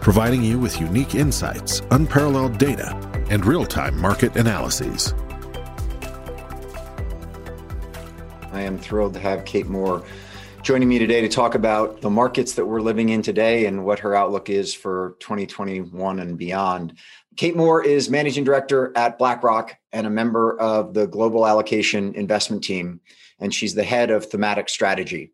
providing you with unique insights, unparalleled data, and real time market analyses. I am thrilled to have Kate Moore joining me today to talk about the markets that we're living in today and what her outlook is for 2021 and beyond. Kate Moore is managing director at BlackRock and a member of the global allocation investment team, and she's the head of thematic strategy.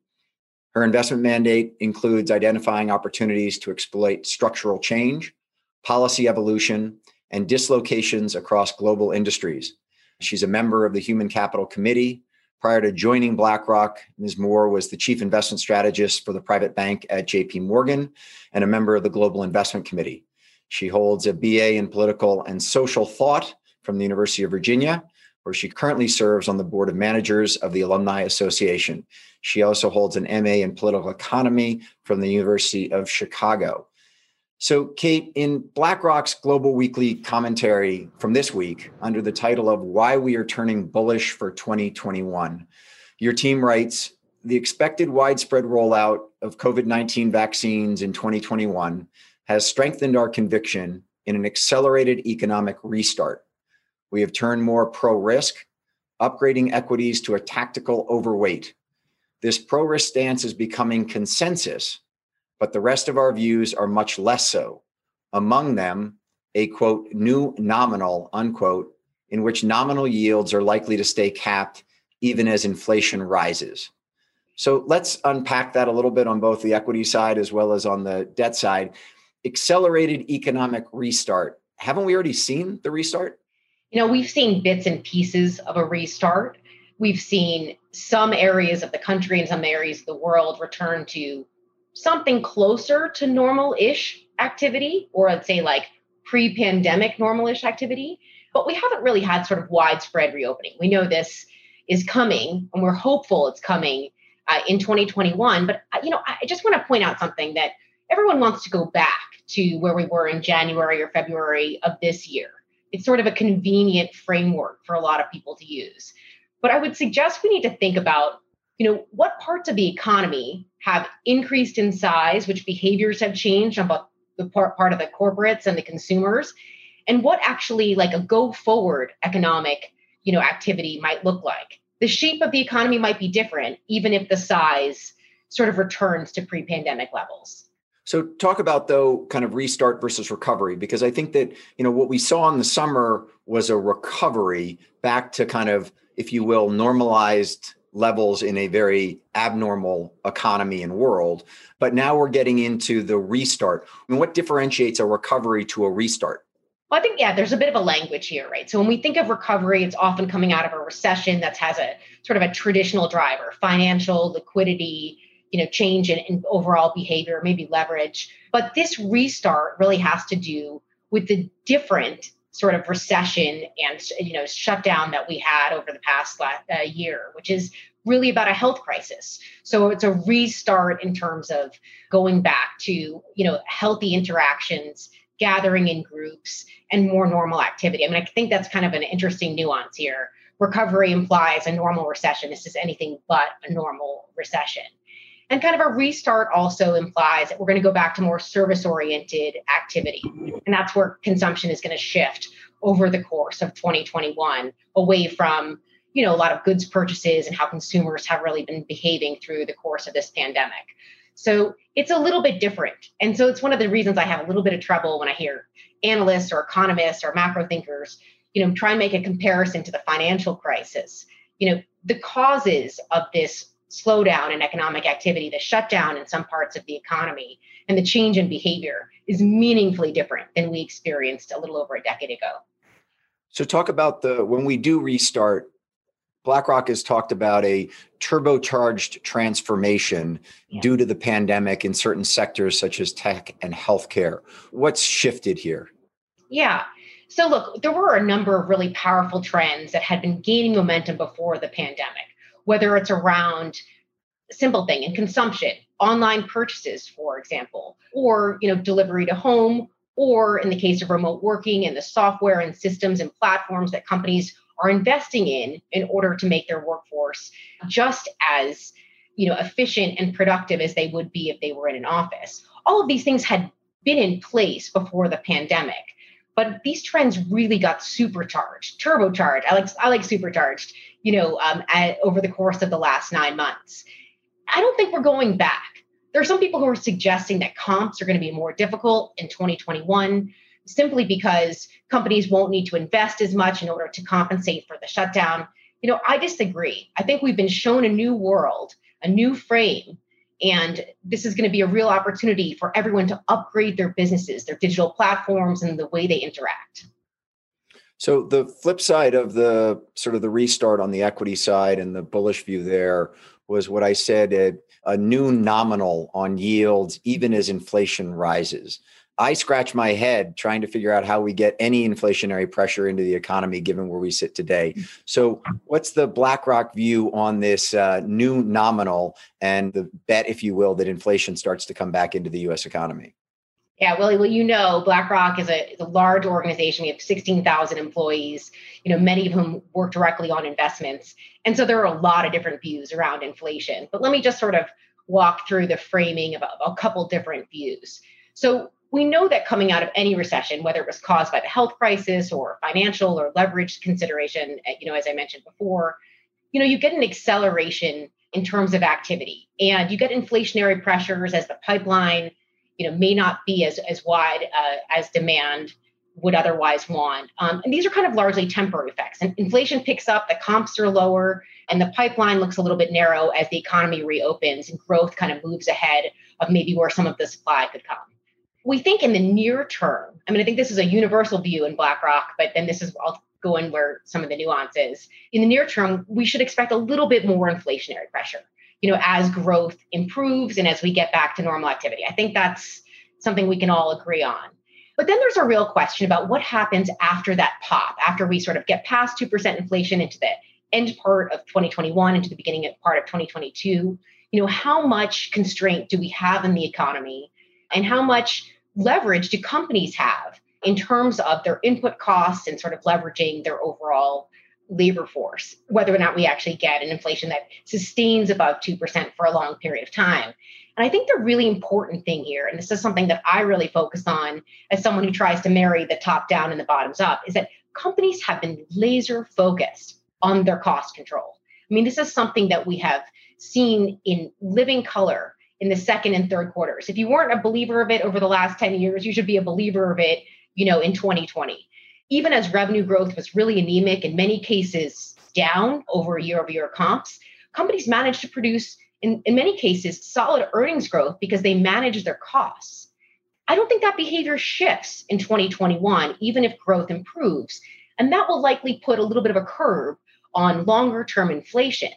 Her investment mandate includes identifying opportunities to exploit structural change, policy evolution, and dislocations across global industries. She's a member of the Human Capital Committee Prior to joining BlackRock, Ms. Moore was the chief investment strategist for the private bank at JP Morgan and a member of the Global Investment Committee. She holds a BA in political and social thought from the University of Virginia, where she currently serves on the board of managers of the Alumni Association. She also holds an MA in political economy from the University of Chicago. So, Kate, in BlackRock's Global Weekly commentary from this week, under the title of Why We Are Turning Bullish for 2021, your team writes The expected widespread rollout of COVID 19 vaccines in 2021 has strengthened our conviction in an accelerated economic restart. We have turned more pro risk, upgrading equities to a tactical overweight. This pro risk stance is becoming consensus but the rest of our views are much less so. Among them, a quote, new nominal, unquote, in which nominal yields are likely to stay capped even as inflation rises. So let's unpack that a little bit on both the equity side as well as on the debt side. Accelerated economic restart. Haven't we already seen the restart? You know, we've seen bits and pieces of a restart. We've seen some areas of the country and some areas of the world return to something closer to normal-ish activity, or I'd say like pre-pandemic normal-ish activity, but we haven't really had sort of widespread reopening. We know this is coming, and we're hopeful it's coming uh, in 2021. But uh, you know, I just want to point out something that everyone wants to go back to where we were in January or February of this year. It's sort of a convenient framework for a lot of people to use. But I would suggest we need to think about you know, what parts of the economy have increased in size, which behaviors have changed on both the part, part of the corporates and the consumers, and what actually like a go forward economic, you know, activity might look like. The shape of the economy might be different, even if the size sort of returns to pre-pandemic levels. So talk about though kind of restart versus recovery because I think that you know what we saw in the summer was a recovery back to kind of if you will normalized levels in a very abnormal economy and world. But now we're getting into the restart. I mean, what differentiates a recovery to a restart? Well, I think, yeah, there's a bit of a language here, right? So when we think of recovery, it's often coming out of a recession that has a sort of a traditional driver, financial liquidity, you know, change in, in overall behavior, maybe leverage. But this restart really has to do with the different sort of recession and you know shutdown that we had over the past uh, year, which is really about a health crisis. So it's a restart in terms of going back to you know healthy interactions, gathering in groups, and more normal activity. I mean, I think that's kind of an interesting nuance here. Recovery implies a normal recession. This is anything but a normal recession. And kind of a restart also implies that we're going to go back to more service oriented activity. And that's where consumption is going to shift over the course of 2021 away from you know a lot of goods purchases and how consumers have really been behaving through the course of this pandemic. So it's a little bit different. And so it's one of the reasons i have a little bit of trouble when i hear analysts or economists or macro thinkers you know try and make a comparison to the financial crisis. You know the causes of this slowdown in economic activity, the shutdown in some parts of the economy, and the change in behavior is meaningfully different than we experienced a little over a decade ago. So, talk about the when we do restart, BlackRock has talked about a turbocharged transformation yeah. due to the pandemic in certain sectors such as tech and healthcare. What's shifted here? Yeah. So, look, there were a number of really powerful trends that had been gaining momentum before the pandemic, whether it's around simple thing in consumption, online purchases, for example, or you know, delivery to home, or in the case of remote working and the software and systems and platforms that companies are investing in in order to make their workforce just as you know efficient and productive as they would be if they were in an office all of these things had been in place before the pandemic but these trends really got supercharged, turbocharged. I like I like supercharged. You know, um, at, over the course of the last nine months, I don't think we're going back. There are some people who are suggesting that comps are going to be more difficult in 2021 simply because companies won't need to invest as much in order to compensate for the shutdown. You know, I disagree. I think we've been shown a new world, a new frame and this is going to be a real opportunity for everyone to upgrade their businesses, their digital platforms, and the way they interact. So the flip side of the sort of the restart on the equity side and the bullish view there was what I said a, a new nominal on yields even as inflation rises. I scratch my head trying to figure out how we get any inflationary pressure into the economy given where we sit today. So, what's the BlackRock view on this uh, new nominal and the bet, if you will, that inflation starts to come back into the US economy? Yeah, Willy, well, you know, BlackRock is a, is a large organization. We have 16,000 employees, you know, many of whom work directly on investments. And so there are a lot of different views around inflation. But let me just sort of walk through the framing of a, a couple different views. So we know that coming out of any recession, whether it was caused by the health crisis or financial or leverage consideration, eh, you know, as I mentioned before, you know, you get an acceleration in terms of activity and you get inflationary pressures as the pipeline, you know, may not be as, as wide uh, as demand would otherwise want. Um, and these are kind of largely temporary effects. And inflation picks up, the comps are lower, and the pipeline looks a little bit narrow as the economy reopens and growth kind of moves ahead of maybe where some of the supply could come we think in the near term, I mean, I think this is a universal view in BlackRock, but then this is, I'll go in where some of the nuance is. In the near term, we should expect a little bit more inflationary pressure, you know, as growth improves and as we get back to normal activity. I think that's something we can all agree on. But then there's a real question about what happens after that pop, after we sort of get past 2% inflation into the end part of 2021, into the beginning part of 2022. You know, how much constraint do we have in the economy? And how much leverage do companies have in terms of their input costs and sort of leveraging their overall labor force, whether or not we actually get an inflation that sustains above 2% for a long period of time. And I think the really important thing here, and this is something that I really focus on as someone who tries to marry the top down and the bottoms up, is that companies have been laser focused on their cost control. I mean, this is something that we have seen in living color in the second and third quarters. If you weren't a believer of it over the last 10 years, you should be a believer of it, you know, in 2020. Even as revenue growth was really anemic, in many cases down over year over year comps, companies managed to produce, in, in many cases, solid earnings growth because they managed their costs. I don't think that behavior shifts in 2021, even if growth improves. And that will likely put a little bit of a curb on longer term inflation.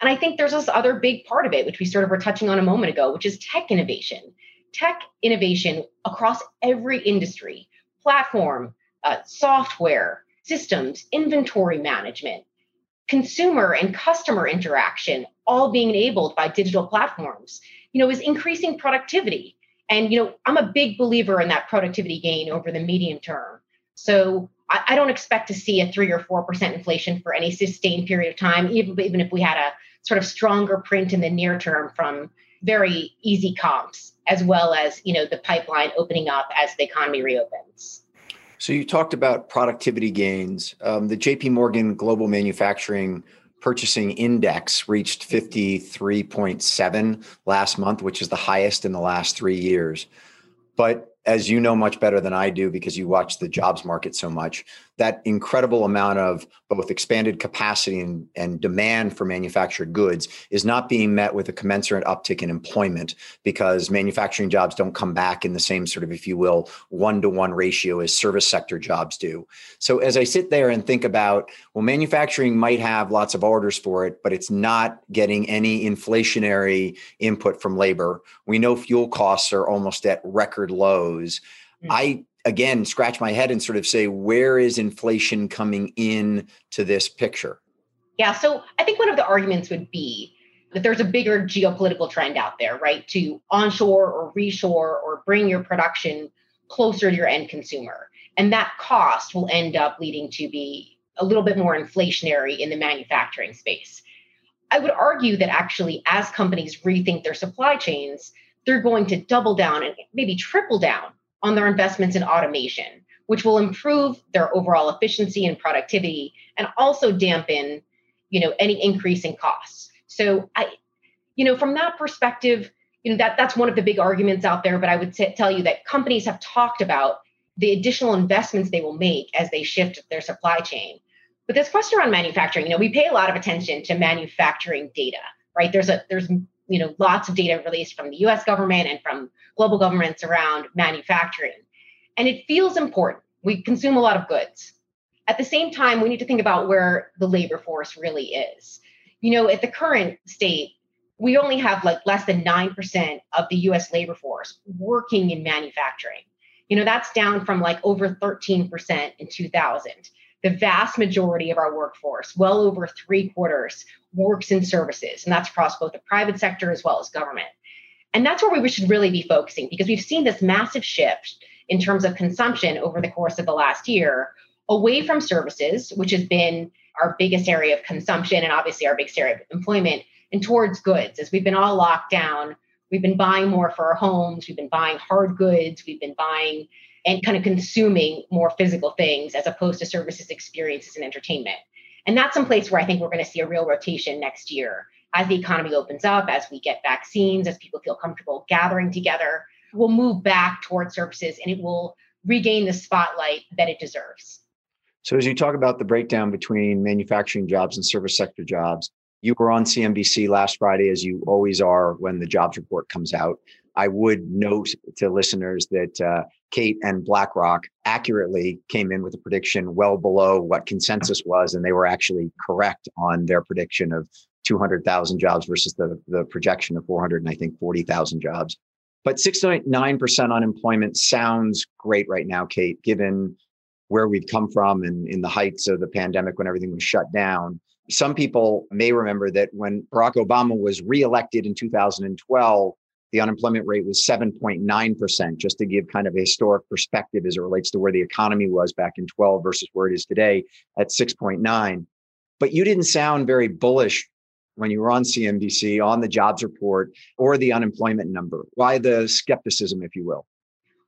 And I think there's this other big part of it, which we sort of were touching on a moment ago, which is tech innovation. Tech innovation across every industry, platform, uh, software, systems, inventory management, consumer and customer interaction, all being enabled by digital platforms, you know, is increasing productivity. And, you know, I'm a big believer in that productivity gain over the medium term. So I, I don't expect to see a three or 4% inflation for any sustained period of time, even, even if we had a sort of stronger print in the near term from very easy comps, as well as, you know, the pipeline opening up as the economy reopens. So you talked about productivity gains. Um, the JP Morgan Global Manufacturing Purchasing Index reached 53.7 last month, which is the highest in the last three years. But as you know much better than I do because you watch the jobs market so much, that incredible amount of both expanded capacity and, and demand for manufactured goods is not being met with a commensurate uptick in employment because manufacturing jobs don't come back in the same sort of, if you will, one to one ratio as service sector jobs do. So as I sit there and think about, well, manufacturing might have lots of orders for it, but it's not getting any inflationary input from labor. We know fuel costs are almost at record lows. Mm-hmm. I again scratch my head and sort of say, where is inflation coming in to this picture? Yeah, so I think one of the arguments would be that there's a bigger geopolitical trend out there, right? To onshore or reshore or bring your production closer to your end consumer. And that cost will end up leading to be a little bit more inflationary in the manufacturing space. I would argue that actually, as companies rethink their supply chains, they're going to double down and maybe triple down on their investments in automation, which will improve their overall efficiency and productivity and also dampen, you know, any increase in costs. So I, you know, from that perspective, you know, that that's one of the big arguments out there. But I would t- tell you that companies have talked about the additional investments they will make as they shift their supply chain. But this question around manufacturing, you know, we pay a lot of attention to manufacturing data, right? There's a there's you know lots of data released from the US government and from global governments around manufacturing. And it feels important. We consume a lot of goods. At the same time, we need to think about where the labor force really is. You know, at the current state, we only have like less than 9% of the US labor force working in manufacturing. You know, that's down from like over 13% in 2000 the vast majority of our workforce, well over three quarters, works in services. And that's across both the private sector as well as government. And that's where we should really be focusing because we've seen this massive shift in terms of consumption over the course of the last year away from services, which has been our biggest area of consumption and obviously our biggest area of employment, and towards goods. As we've been all locked down, we've been buying more for our homes, we've been buying hard goods, we've been buying and kind of consuming more physical things as opposed to services, experiences, and entertainment. And that's some place where I think we're going to see a real rotation next year as the economy opens up, as we get vaccines, as people feel comfortable gathering together. We'll move back towards services and it will regain the spotlight that it deserves. So, as you talk about the breakdown between manufacturing jobs and service sector jobs, you were on CNBC last Friday, as you always are when the jobs report comes out. I would note to listeners that uh, Kate and BlackRock accurately came in with a prediction well below what consensus was, and they were actually correct on their prediction of 200,000 jobs versus the, the projection of 400 and I think 40,000 jobs. But 6.9% unemployment sounds great right now, Kate, given where we've come from and in the heights of the pandemic when everything was shut down. Some people may remember that when Barack Obama was reelected in 2012, the unemployment rate was 7.9%, just to give kind of a historic perspective as it relates to where the economy was back in 12 versus where it is today at 6.9. But you didn't sound very bullish when you were on CNBC on the jobs report or the unemployment number. Why the skepticism, if you will?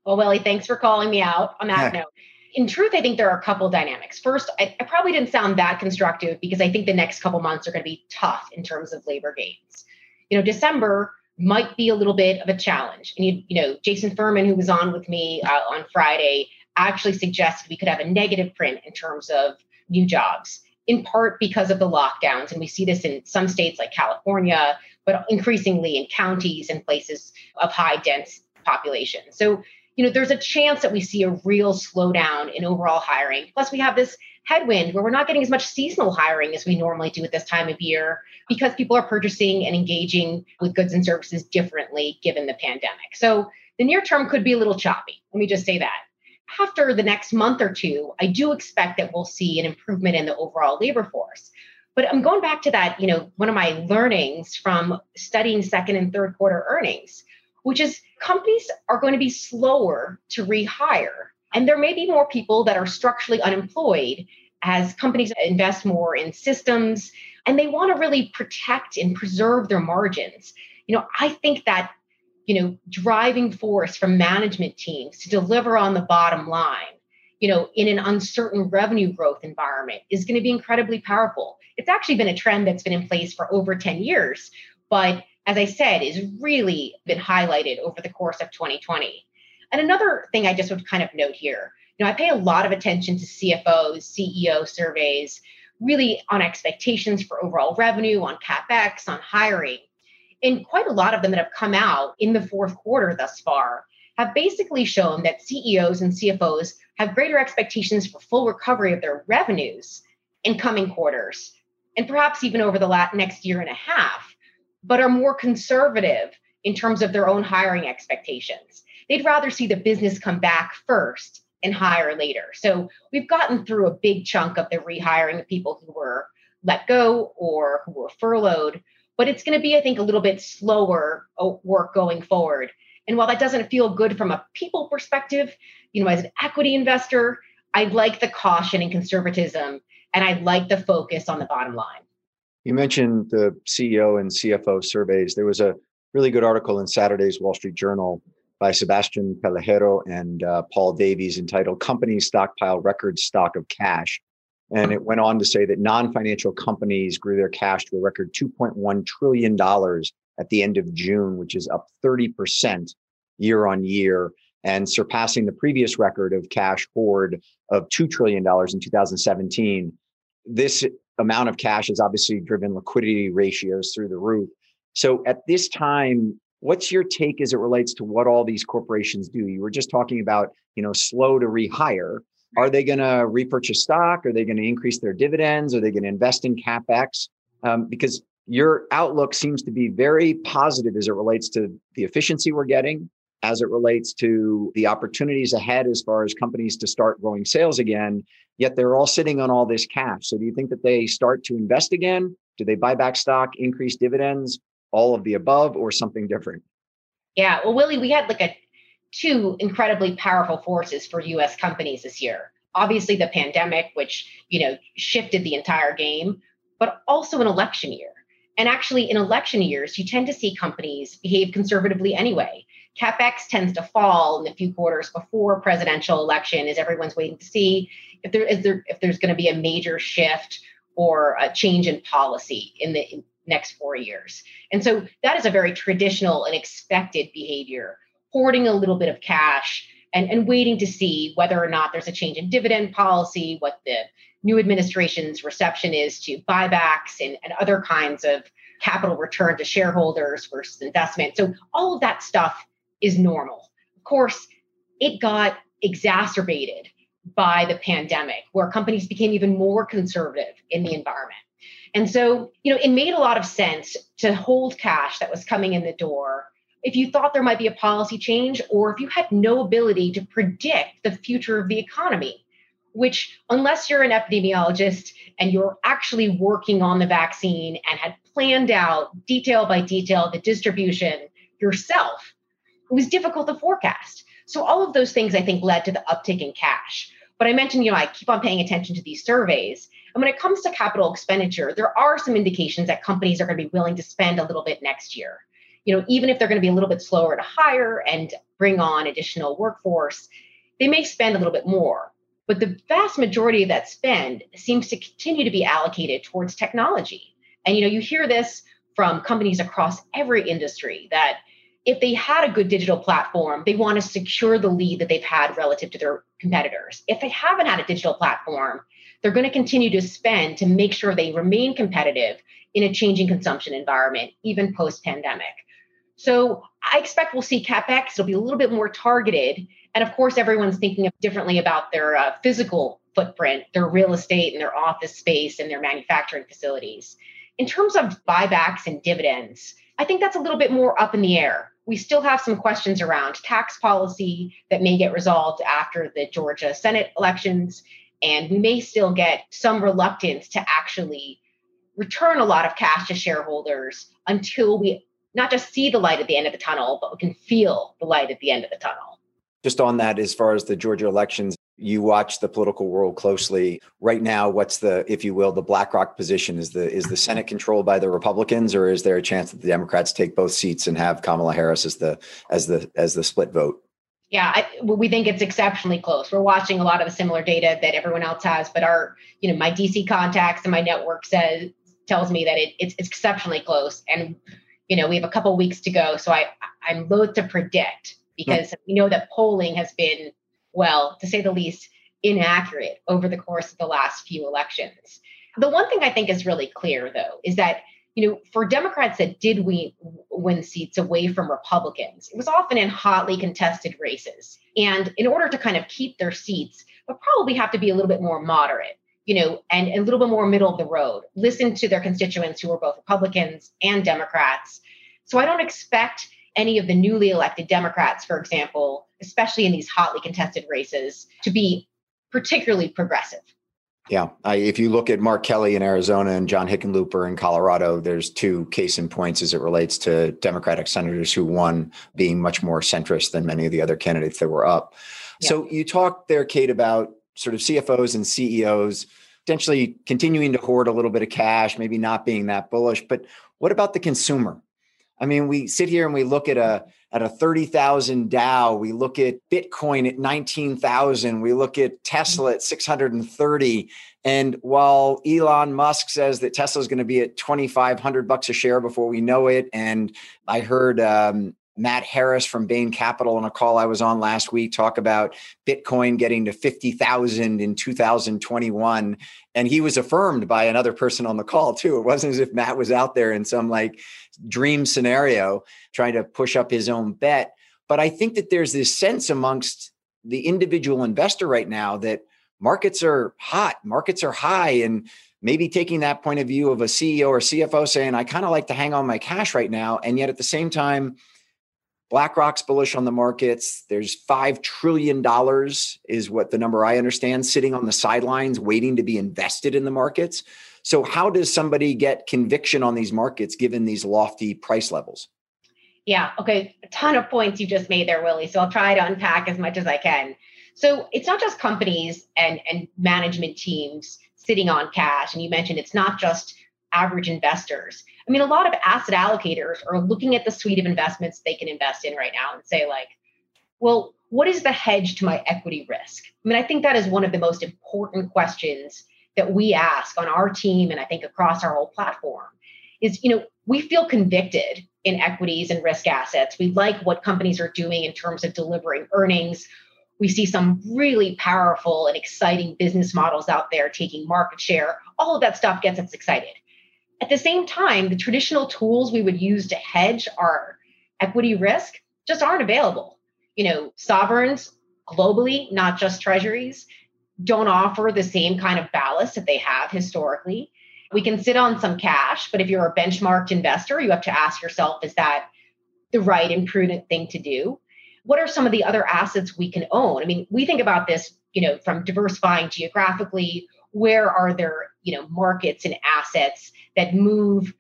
Well, Willy, thanks for calling me out on that note. In truth, I think there are a couple dynamics. First, I, I probably didn't sound that constructive because I think the next couple months are going to be tough in terms of labor gains. You know, December might be a little bit of a challenge. And you, you know, Jason Furman, who was on with me uh, on Friday, actually suggested we could have a negative print in terms of new jobs, in part because of the lockdowns. And we see this in some states like California, but increasingly in counties and places of high dense population. So, you know, there's a chance that we see a real slowdown in overall hiring. Plus, we have this headwind where we're not getting as much seasonal hiring as we normally do at this time of year because people are purchasing and engaging with goods and services differently given the pandemic. So the near term could be a little choppy. Let me just say that. After the next month or two, I do expect that we'll see an improvement in the overall labor force. But I'm going back to that, you know, one of my learnings from studying second and third quarter earnings, which is companies are going to be slower to rehire and there may be more people that are structurally unemployed as companies invest more in systems and they want to really protect and preserve their margins. You know, I think that, you know, driving force from management teams to deliver on the bottom line, you know, in an uncertain revenue growth environment is going to be incredibly powerful. It's actually been a trend that's been in place for over 10 years, but as I said, is really been highlighted over the course of 2020. And another thing I just would kind of note here, you know, I pay a lot of attention to CFOs, CEO surveys, really on expectations for overall revenue, on capex, on hiring. And quite a lot of them that have come out in the fourth quarter thus far have basically shown that CEOs and CFOs have greater expectations for full recovery of their revenues in coming quarters, and perhaps even over the next year and a half, but are more conservative in terms of their own hiring expectations. They'd rather see the business come back first and hire later. So we've gotten through a big chunk of the rehiring of people who were let go or who were furloughed, but it's going to be, I think, a little bit slower uh, work going forward. And while that doesn't feel good from a people perspective, you know, as an equity investor, I like the caution and conservatism, and I like the focus on the bottom line. You mentioned the CEO and CFO surveys. There was a really good article in Saturday's Wall Street Journal by Sebastian Pellejero and uh, Paul Davies entitled Companies Stockpile Record Stock of Cash. And it went on to say that non financial companies grew their cash to a record $2.1 trillion at the end of June, which is up 30% year on year and surpassing the previous record of cash hoard of $2 trillion in 2017. This amount of cash has obviously driven liquidity ratios through the roof. So at this time, what's your take as it relates to what all these corporations do? You were just talking about, you know, slow to rehire. Are they going to repurchase stock? Are they going to increase their dividends? Are they going to invest in capex? Um, because your outlook seems to be very positive as it relates to the efficiency we're getting, as it relates to the opportunities ahead as far as companies to start growing sales again. Yet they're all sitting on all this cash. So do you think that they start to invest again? Do they buy back stock, increase dividends, all of the above, or something different? Yeah, well, Willy, we had like a two incredibly powerful forces for US companies this year. Obviously the pandemic, which, you know, shifted the entire game, but also an election year. And actually, in election years, you tend to see companies behave conservatively anyway. CapEx tends to fall in the few quarters before presidential election as everyone's waiting to see if there is there if there's going to be a major shift or a change in policy in the next four years. And so that is a very traditional and expected behavior, hoarding a little bit of cash and, and waiting to see whether or not there's a change in dividend policy, what the new administration's reception is to buybacks and, and other kinds of capital return to shareholders versus investment. So all of that stuff is normal. Of course, it got exacerbated by the pandemic, where companies became even more conservative in the environment. And so, you know, it made a lot of sense to hold cash that was coming in the door if you thought there might be a policy change or if you had no ability to predict the future of the economy which, unless you're an epidemiologist and you're actually working on the vaccine and had planned out detail by detail the distribution yourself, it was difficult to forecast. So, all of those things I think led to the uptick in cash. But I mentioned, you know, I keep on paying attention to these surveys. And when it comes to capital expenditure, there are some indications that companies are going to be willing to spend a little bit next year. You know, even if they're going to be a little bit slower to hire and bring on additional workforce, they may spend a little bit more. But the vast majority of that spend seems to continue to be allocated towards technology. And you know, you hear this from companies across every industry that if they had a good digital platform, they want to secure the lead that they've had relative to their competitors. If they haven't had a digital platform, they're going to continue to spend to make sure they remain competitive in a changing consumption environment, even post pandemic. So I expect we'll see CapEx, it'll be a little bit more targeted and of course, everyone's thinking differently about their uh, physical footprint, their real estate and their office space and their manufacturing facilities. In terms of buybacks and dividends, I think that's a little bit more up in the air. We still have some questions around tax policy that may get resolved after the Georgia Senate elections. And we may still get some reluctance to actually return a lot of cash to shareholders until we not just see the light at the end of the tunnel, but we can feel the light at the end of the tunnel. Just on that, as far as the Georgia elections, you watch the political world closely. Right now, what's the, if you will, the BlackRock position? Is the is the Senate controlled by the Republicans, or is there a chance that the Democrats take both seats and have Kamala Harris as the as the as the split vote? Yeah, I, we think it's exceptionally close. We're watching a lot of the similar data that everyone else has, but our, you know, my DC contacts and my network says tells me that it, it's, it's exceptionally close, and you know, we have a couple weeks to go. So I I'm loath to predict because we know that polling has been, well, to say the least, inaccurate over the course of the last few elections. The one thing I think is really clear, though, is that you know, for Democrats that did win, win seats away from Republicans, it was often in hotly contested races. And in order to kind of keep their seats, they'll probably have to be a little bit more moderate, you know, and, and a little bit more middle of the road, listen to their constituents who are both Republicans and Democrats. So I don't expect any of the newly elected Democrats, for example, especially in these hotly contested races, to be particularly progressive. Yeah, I, if you look at Mark Kelly in Arizona and John Hickenlooper in Colorado, there's two case in points as it relates to Democratic senators who won being much more centrist than many of the other candidates that were up. Yeah. So you talked there, Kate, about sort of CFOs and CEOs potentially continuing to hoard a little bit of cash, maybe not being that bullish. But what about the consumer? I mean, we sit here and we look at a at a 30,000 Dow, we look at Bitcoin at 19,000, we look at Tesla at 630 and while Elon Musk says that Tesla is going to be at 2500 bucks a share before we know it and I heard um, Matt Harris from Bain Capital on a call I was on last week talk about Bitcoin getting to 50,000 in 2021. And he was affirmed by another person on the call too. It wasn't as if Matt was out there in some like dream scenario trying to push up his own bet. But I think that there's this sense amongst the individual investor right now that markets are hot, markets are high. And maybe taking that point of view of a CEO or CFO saying, I kind of like to hang on my cash right now. And yet at the same time, BlackRock's bullish on the markets. There's $5 trillion, is what the number I understand, sitting on the sidelines waiting to be invested in the markets. So, how does somebody get conviction on these markets given these lofty price levels? Yeah. Okay. A ton of points you just made there, Willy. So, I'll try to unpack as much as I can. So, it's not just companies and, and management teams sitting on cash. And you mentioned it's not just average investors. I mean, a lot of asset allocators are looking at the suite of investments they can invest in right now and say, like, well, what is the hedge to my equity risk? I mean, I think that is one of the most important questions that we ask on our team and I think across our whole platform is, you know, we feel convicted in equities and risk assets. We like what companies are doing in terms of delivering earnings. We see some really powerful and exciting business models out there taking market share. All of that stuff gets us excited. At the same time, the traditional tools we would use to hedge our equity risk just aren't available. You know, sovereigns globally, not just treasuries, don't offer the same kind of ballast that they have historically. We can sit on some cash, but if you're a benchmarked investor, you have to ask yourself is that the right and prudent thing to do? What are some of the other assets we can own? I mean, we think about this, you know, from diversifying geographically, where are there, you know, markets and assets that move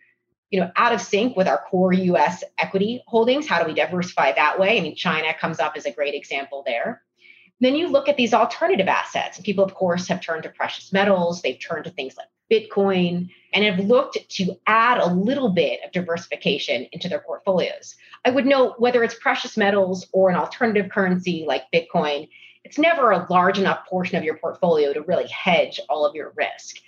you know out of sync with our core US equity holdings. How do we diversify that way? I mean china comes up as a great example there. Then you look at these alternative assets. And people of course have turned to precious metals. They've turned to things like bitcoin and have looked to add a little bit of diversification into their portfolios. I would note whether it's precious metals or an alternative currency like bitcoin it's never a large enough portion of your portfolio to really hedge all of your risk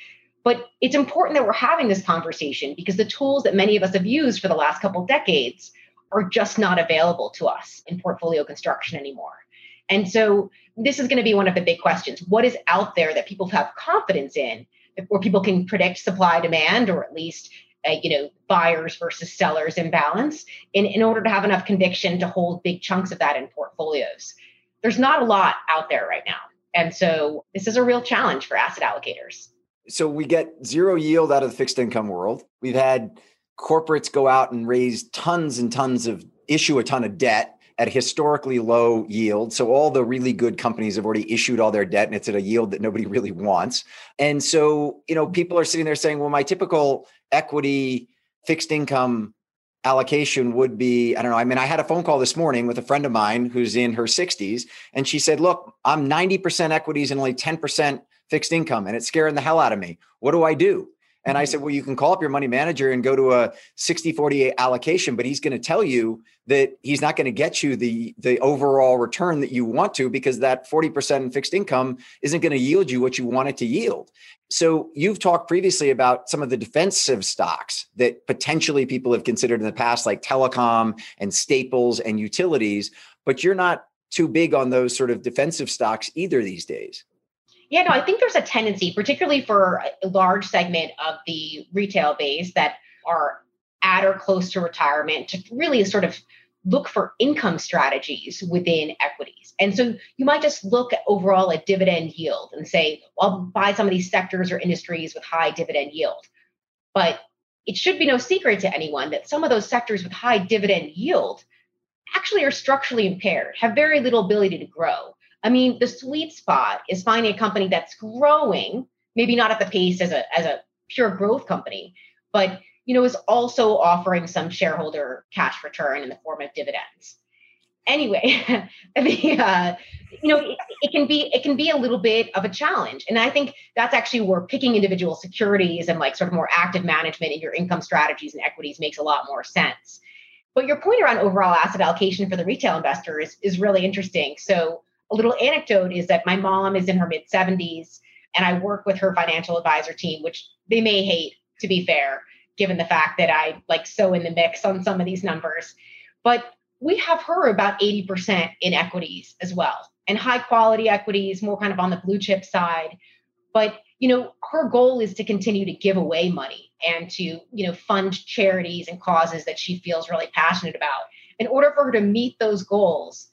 but it's important that we're having this conversation because the tools that many of us have used for the last couple decades are just not available to us in portfolio construction anymore. And so this is going to be one of the big questions. What is out there that people have confidence in, where people can predict supply demand or at least uh, you know buyers versus sellers imbalance in, in order to have enough conviction to hold big chunks of that in portfolios. There's not a lot out there right now. And so this is a real challenge for asset allocators so we get zero yield out of the fixed income world. We've had corporates go out and raise tons and tons of issue a ton of debt at historically low yield. So all the really good companies have already issued all their debt and it's at a yield that nobody really wants. And so, you know, people are sitting there saying, well, my typical equity fixed income allocation would be I don't know. I mean, I had a phone call this morning with a friend of mine who's in her 60s and she said, "Look, I'm 90% equities and only 10% fixed income and it's scaring the hell out of me. What do I do? And I mm-hmm. said, well, you can call up your money manager and go to a 60 40 allocation, but he's going to tell you that he's not going to get you the, the overall return that you want to because that 40% in fixed income isn't going to yield you what you want it to yield. So you've talked previously about some of the defensive stocks that potentially people have considered in the past, like telecom and staples and utilities, but you're not too big on those sort of defensive stocks either these days. Yeah, no, I think there's a tendency, particularly for a large segment of the retail base that are at or close to retirement, to really sort of look for income strategies within equities. And so you might just look overall at dividend yield and say, well, I'll buy some of these sectors or industries with high dividend yield. But it should be no secret to anyone that some of those sectors with high dividend yield actually are structurally impaired, have very little ability to grow. I mean, the sweet spot is finding a company that's growing, maybe not at the pace as a as a pure growth company, but you know, is also offering some shareholder cash return in the form of dividends. Anyway, the, uh, you know, it, it, can be it can be a little bit of a challenge, and I think that's actually where picking individual securities and like sort of more active management in your income strategies and equities makes a lot more sense. But your point around overall asset allocation for the retail investor is, is really interesting. So a little anecdote is that my mom is in her mid 70s and I work with her financial advisor team, which they may hate, to be fair, given the fact that I like so in the mix on some of these numbers. But we have her about 80% in equities as well and high quality equities, more kind of on the blue chip side. But you know, her goal is to continue to give away money and to, you know, fund charities and causes that she feels really passionate about. In order for her to meet those goals,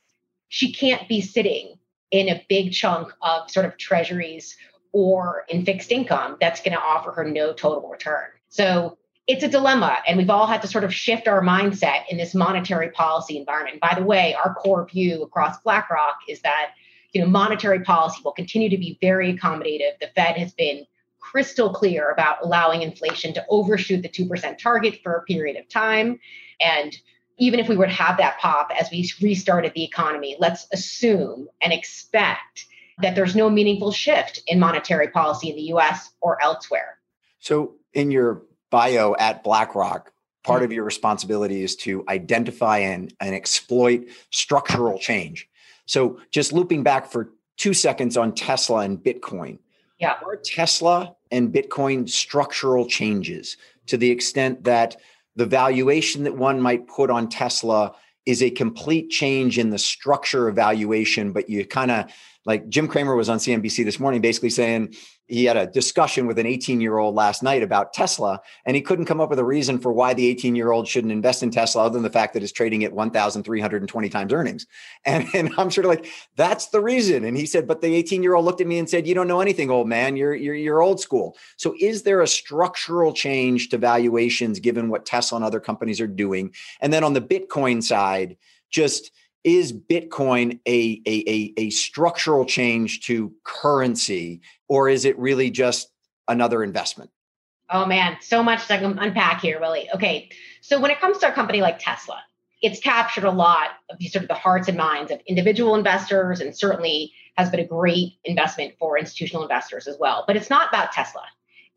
she can't be sitting in a big chunk of sort of treasuries or in fixed income that's going to offer her no total return. So it's a dilemma, and we've all had to sort of shift our mindset in this monetary policy environment. By the way, our core view across BlackRock is that you know monetary policy will continue to be very accommodative. The Fed has been crystal clear about allowing inflation to overshoot the 2% target for a period of time. And even if we were to have that pop as we restarted the economy, let's assume and expect that there's no meaningful shift in monetary policy in the US or elsewhere. So, in your bio at BlackRock, part mm-hmm. of your responsibility is to identify and, and exploit structural change. So, just looping back for two seconds on Tesla and Bitcoin. Yeah. Are Tesla and Bitcoin structural changes to the extent that the valuation that one might put on Tesla is a complete change in the structure of valuation, but you kind of like Jim Cramer was on CNBC this morning basically saying he had a discussion with an 18 year old last night about Tesla, and he couldn't come up with a reason for why the 18 year old shouldn't invest in Tesla other than the fact that it's trading at 1,320 times earnings. And, and I'm sort of like, that's the reason. And he said, but the 18 year old looked at me and said, you don't know anything, old man. You're, you're, you're old school. So is there a structural change to valuations given what Tesla and other companies are doing? And then on the Bitcoin side, just is Bitcoin a, a, a, a, structural change to currency, or is it really just another investment? Oh man, so much to unpack here, Willy. Okay, so when it comes to a company like Tesla, it's captured a lot of sort of the hearts and minds of individual investors, and certainly has been a great investment for institutional investors as well. But it's not about Tesla;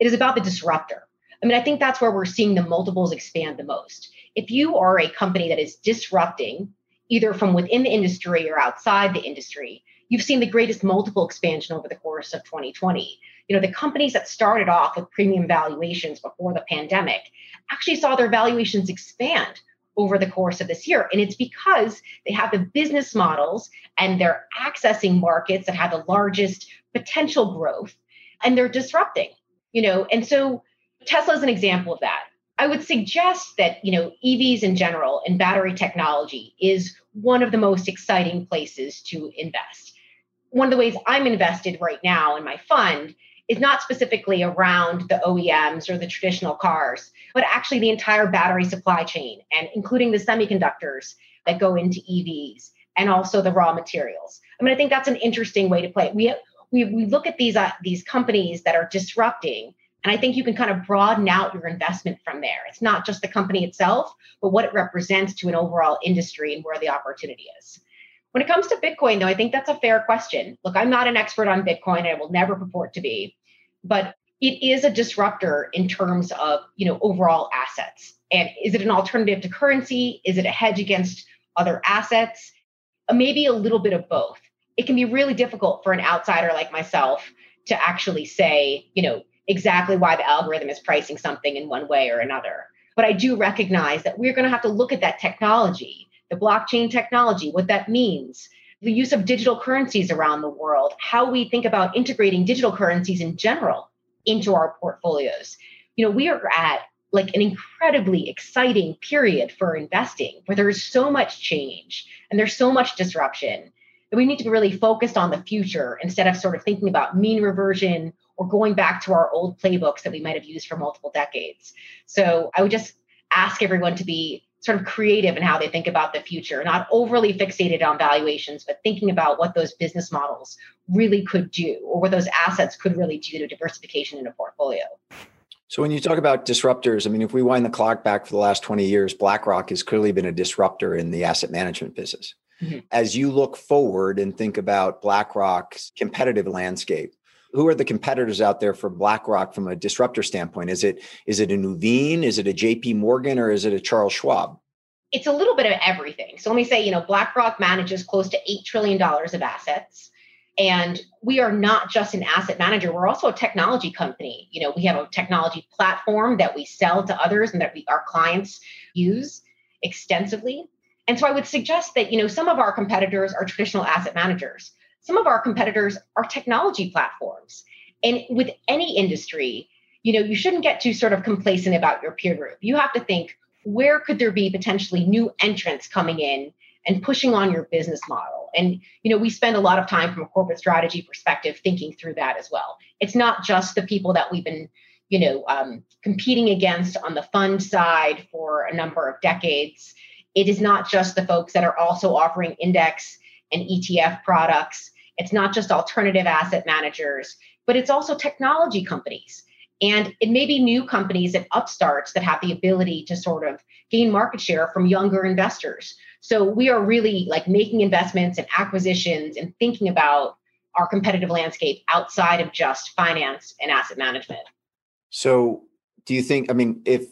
it is about the disruptor. I mean, I think that's where we're seeing the multiples expand the most. If you are a company that is disrupting either from within the industry or outside the industry, you've seen the greatest multiple expansion over the course of 2020. You know, the companies that started off with premium valuations before the pandemic actually saw their valuations expand over the course of this year. And it's because they have the business models and they're accessing markets that have the largest potential growth and they're disrupting, you know. And so Tesla is an example of that. I would suggest that, you know, EVs in general and battery technology is one of the most exciting places to invest. One of the ways I'm invested right now in my fund is not specifically around the OEMs or the traditional cars, but actually the entire battery supply chain and including the semiconductors that go into EVs and also the raw materials. I mean, I think that's an interesting way to play it. We we, we look at these uh, these companies that are disrupting and I think you can kind of broaden out your investment from there. It's not just the company itself, but what it represents to an overall industry and where the opportunity is. When it comes to Bitcoin, though, I think that's a fair question. Look, I'm not an expert on Bitcoin. And I will never purport to be, but it is a disruptor in terms of you know overall assets. And is it an alternative to currency? Is it a hedge against other assets? Uh, maybe a little bit of both. It can be really difficult for an outsider like myself to actually say, you know, exactly why the algorithm is pricing something in one way or another. But I do recognize that we're going to have to look at that technology, the blockchain technology, what that means, the use of digital currencies around the world, how we think about integrating digital currencies in general into our portfolios. You know, we are at like an incredibly exciting period for investing where there's so much change and there's so much disruption that we need to be really focused on the future instead of sort of thinking about mean reversion or going back to our old playbooks that we might have used for multiple decades. So I would just ask everyone to be sort of creative in how they think about the future, not overly fixated on valuations, but thinking about what those business models really could do or what those assets could really do to diversification in a portfolio. So when you talk about disruptors, I mean, if we wind the clock back for the last 20 years, BlackRock has clearly been a disruptor in the asset management business. Mm-hmm. As you look forward and think about BlackRock's competitive landscape, who are the competitors out there for BlackRock from a disruptor standpoint? Is it is it a Nuveen? Is it a JP Morgan or is it a Charles Schwab? It's a little bit of everything. So let me say, you know, BlackRock manages close to $8 trillion of assets. And we are not just an asset manager, we're also a technology company. You know, we have a technology platform that we sell to others and that we, our clients use extensively. And so I would suggest that, you know, some of our competitors are traditional asset managers some of our competitors are technology platforms. And with any industry, you know, you shouldn't get too sort of complacent about your peer group. You have to think where could there be potentially new entrants coming in and pushing on your business model. And you know, we spend a lot of time from a corporate strategy perspective thinking through that as well. It's not just the people that we've been, you know, um, competing against on the fund side for a number of decades. It is not just the folks that are also offering index and ETF products. It's not just alternative asset managers, but it's also technology companies. And it may be new companies and upstarts that have the ability to sort of gain market share from younger investors. So we are really like making investments and acquisitions and thinking about our competitive landscape outside of just finance and asset management. So do you think, I mean, if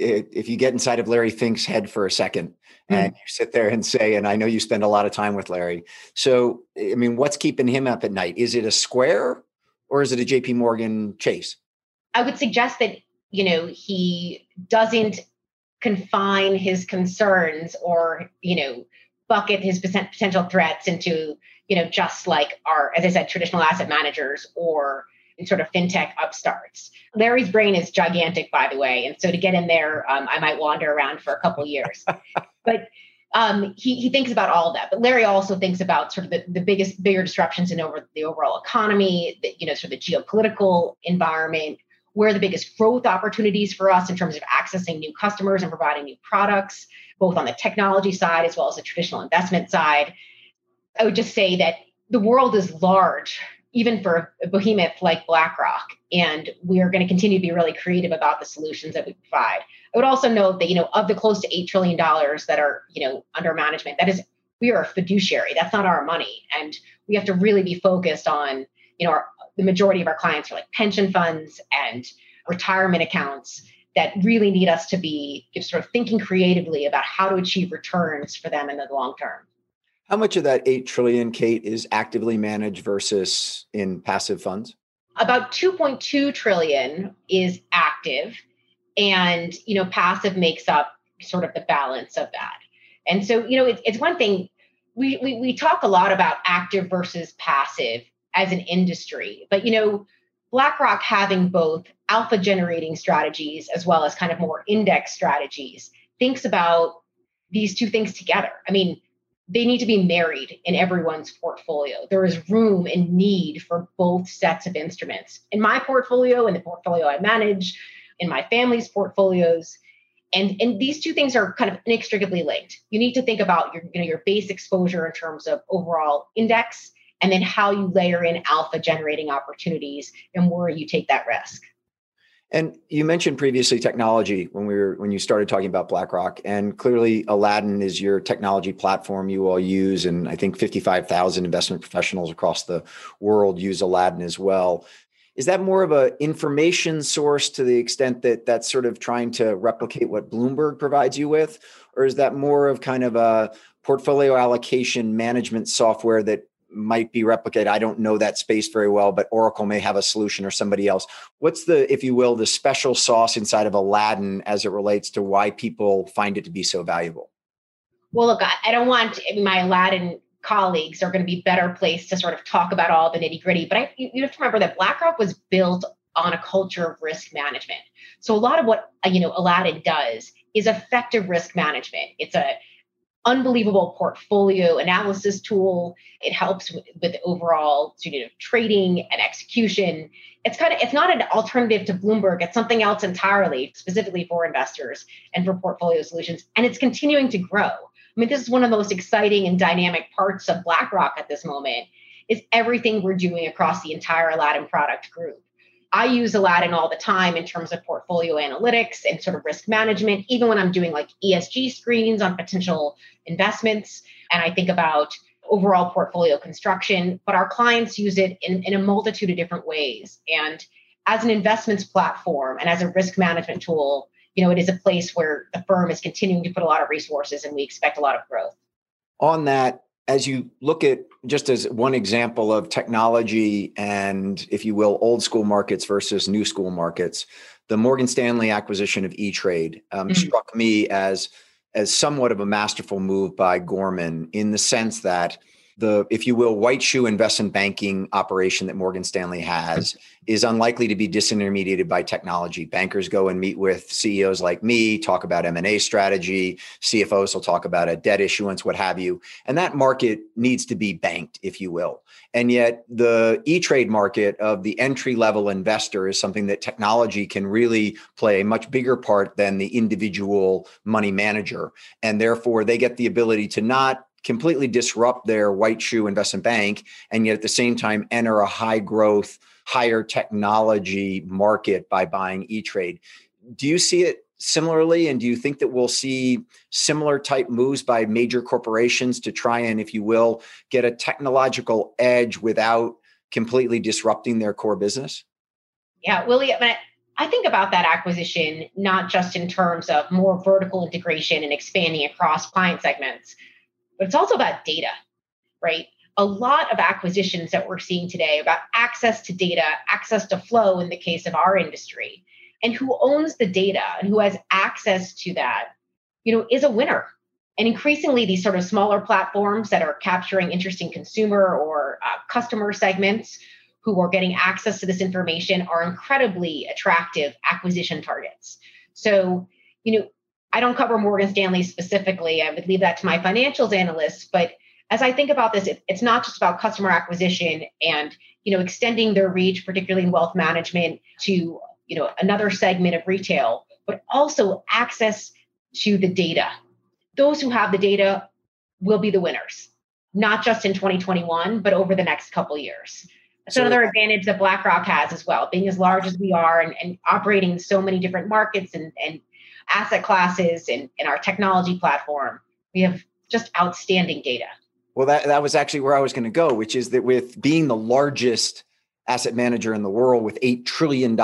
if you get inside of Larry Fink's head for a second, hmm. and you sit there and say, and I know you spend a lot of time with Larry. So, I mean, what's keeping him up at night? Is it a Square or is it a JP Morgan Chase? I would suggest that, you know, he doesn't confine his concerns or, you know, bucket his potential threats into, you know, just like our, as I said, traditional asset managers or sort of fintech upstarts. Larry's brain is gigantic, by the way, and so to get in there, um, I might wander around for a couple years. but um, he, he thinks about all of that. But Larry also thinks about sort of the, the biggest, bigger disruptions in over the overall economy, the, you know, sort of the geopolitical environment, where the biggest growth opportunities for us in terms of accessing new customers and providing new products, both on the technology side as well as the traditional investment side. I would just say that the world is large even for a behemoth like BlackRock. And we are going to continue to be really creative about the solutions that we provide. I would also note that, you know, of the close to $8 trillion that are, you know, under management, that is, we are a fiduciary. That's not our money. And we have to really be focused on, you know, our, the majority of our clients are like pension funds and retirement accounts that really need us to be sort of thinking creatively about how to achieve returns for them in the long term. How much of that 8 trillion, Kate, is actively managed versus in passive funds? About 2.2 trillion is active and, you know, passive makes up sort of the balance of that. And so, you know, it, it's one thing we, we we talk a lot about active versus passive as an industry, but you know, BlackRock having both alpha generating strategies as well as kind of more index strategies thinks about these two things together. I mean, they need to be married in everyone's portfolio. There is room and need for both sets of instruments. In my portfolio, in the portfolio I manage, in my family's portfolios, and, and these two things are kind of inextricably linked. You need to think about your, you know, your base exposure in terms of overall index, and then how you layer in alpha generating opportunities and where you take that risk. And you mentioned previously technology when we were when you started talking about BlackRock, and clearly Aladdin is your technology platform you all use, and I think fifty five thousand investment professionals across the world use Aladdin as well. Is that more of an information source to the extent that that's sort of trying to replicate what Bloomberg provides you with, or is that more of kind of a portfolio allocation management software that might be replicated. I don't know that space very well, but Oracle may have a solution or somebody else. What's the, if you will, the special sauce inside of Aladdin as it relates to why people find it to be so valuable? Well, look, I, don't want my Aladdin colleagues are going to be better placed to sort of talk about all the nitty gritty, but I, you have to remember that BlackRock was built on a culture of risk management. So a lot of what uh, you know Aladdin does is effective risk management. It's a unbelievable portfolio analysis tool. It helps with, with overall you know, trading and execution. It's kind of it's not an alternative to Bloomberg. It's something else entirely, specifically for investors and for portfolio solutions. And it's continuing to grow. I mean, this is one of the most exciting and dynamic parts of BlackRock at this moment. Is everything we're doing across the entire Aladdin product group. I use Aladdin all the time in terms of portfolio analytics and sort of risk management, even when I'm doing like ESG screens on potential investments. And I think about overall portfolio construction, but our clients use it in, in a multitude of different ways. And as an investments platform and as a risk management tool, you know, it is a place where the firm is continuing to put a lot of resources and we expect a lot of growth. On that, as you look at just as one example of technology and, if you will, old school markets versus new school markets, the Morgan Stanley acquisition of E Trade um, mm-hmm. struck me as as somewhat of a masterful move by Gorman in the sense that the, if you will, white shoe investment banking operation that Morgan Stanley has is unlikely to be disintermediated by technology. Bankers go and meet with CEOs like me, talk about M&A strategy, CFOs will talk about a debt issuance, what have you. And that market needs to be banked, if you will. And yet the E-Trade market of the entry level investor is something that technology can really play a much bigger part than the individual money manager. And therefore they get the ability to not completely disrupt their white shoe investment bank and yet at the same time enter a high growth higher technology market by buying e-trade. Do you see it similarly and do you think that we'll see similar type moves by major corporations to try and if you will get a technological edge without completely disrupting their core business? Yeah Willy I think about that acquisition not just in terms of more vertical integration and expanding across client segments, but it's also about data, right? A lot of acquisitions that we're seeing today about access to data, access to flow in the case of our industry, and who owns the data and who has access to that, you know, is a winner. And increasingly, these sort of smaller platforms that are capturing interesting consumer or uh, customer segments who are getting access to this information are incredibly attractive acquisition targets. So, you know, I don't cover Morgan Stanley specifically. I would leave that to my financials analysts. But as I think about this, it, it's not just about customer acquisition and you know extending their reach, particularly in wealth management, to you know another segment of retail, but also access to the data. Those who have the data will be the winners, not just in 2021, but over the next couple years. That's so, another advantage that BlackRock has as well, being as large as we are and, and operating in so many different markets and, and asset classes and, and our technology platform. We have just outstanding data. Well, that, that was actually where I was going to go, which is that with being the largest asset manager in the world with $8 trillion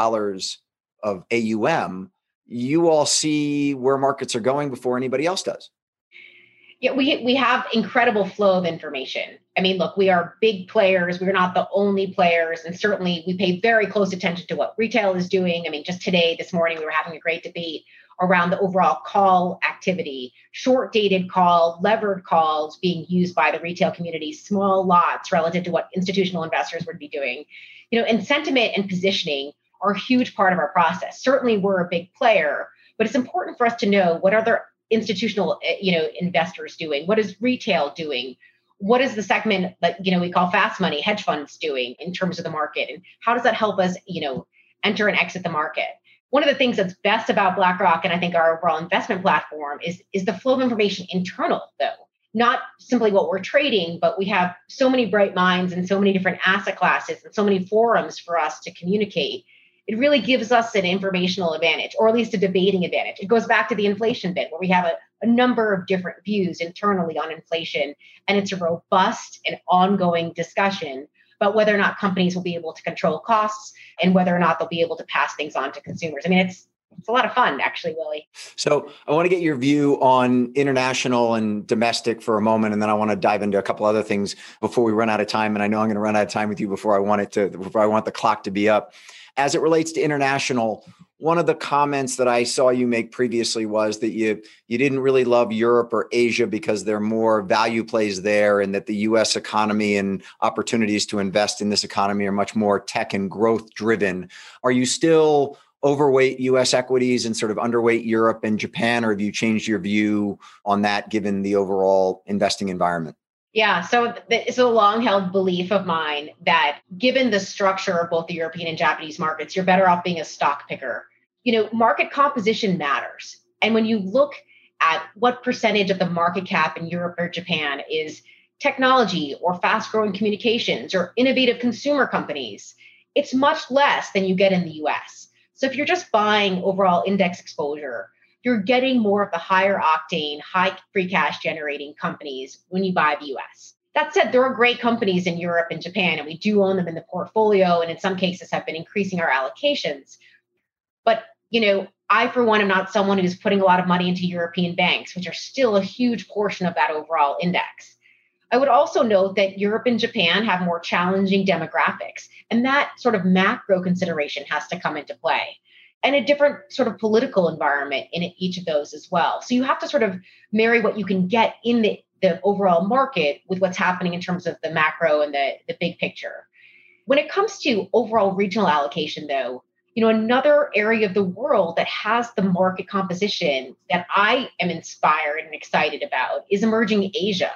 of AUM, you all see where markets are going before anybody else does. Yeah, we, we have incredible flow of information. I mean, look, we are big players. We're not the only players. And certainly we pay very close attention to what retail is doing. I mean, just today, this morning, we were having a great debate around the overall call activity, short dated call, levered calls being used by the retail community, small lots relative to what institutional investors would be doing. You know, and sentiment and positioning are a huge part of our process. Certainly we're a big player, but it's important for us to know what the institutional eh, you know investors doing? What is retail doing? What is the segment that you know we call fast money hedge funds doing in terms of the market and how does that help us you know enter and exit the market one of the things that's best about BlackRock and I think our overall investment platform is, is the flow of information internal, though. Not simply what we're trading, but we have so many bright minds and so many different asset classes and so many forums for us to communicate. It really gives us an informational advantage, or at least a debating advantage. It goes back to the inflation bit, where we have a, a number of different views internally on inflation, and it's a robust and ongoing discussion about whether or not companies will be able to control costs and whether or not they'll be able to pass things on to consumers. I mean, it's it's a lot of fun, actually, Willy. So I want to get your view on international and domestic for a moment, and then I want to dive into a couple other things before we run out of time. And I know I'm going to run out of time with you before I want it to before I want the clock to be up. As it relates to international, one of the comments that I saw you make previously was that you you didn't really love Europe or Asia because there are more value plays there, and that the U.S. economy and opportunities to invest in this economy are much more tech and growth driven. Are you still overweight US equities and sort of underweight Europe and Japan, or have you changed your view on that given the overall investing environment? Yeah, so it's a long held belief of mine that given the structure of both the European and Japanese markets, you're better off being a stock picker. You know, market composition matters. And when you look at what percentage of the market cap in Europe or Japan is technology or fast growing communications or innovative consumer companies, it's much less than you get in the US. So if you're just buying overall index exposure, you're getting more of the higher octane, high free cash generating companies when you buy the US. That said, there are great companies in Europe and Japan, and we do own them in the portfolio, and in some cases have been increasing our allocations. But you know, I, for one, am not someone who's putting a lot of money into European banks, which are still a huge portion of that overall index. I would also note that Europe and Japan have more challenging demographics, and that sort of macro consideration has to come into play. And a different sort of political environment in each of those as well. So you have to sort of marry what you can get in the, the overall market with what's happening in terms of the macro and the, the big picture. When it comes to overall regional allocation, though, you know, another area of the world that has the market composition that I am inspired and excited about is emerging Asia,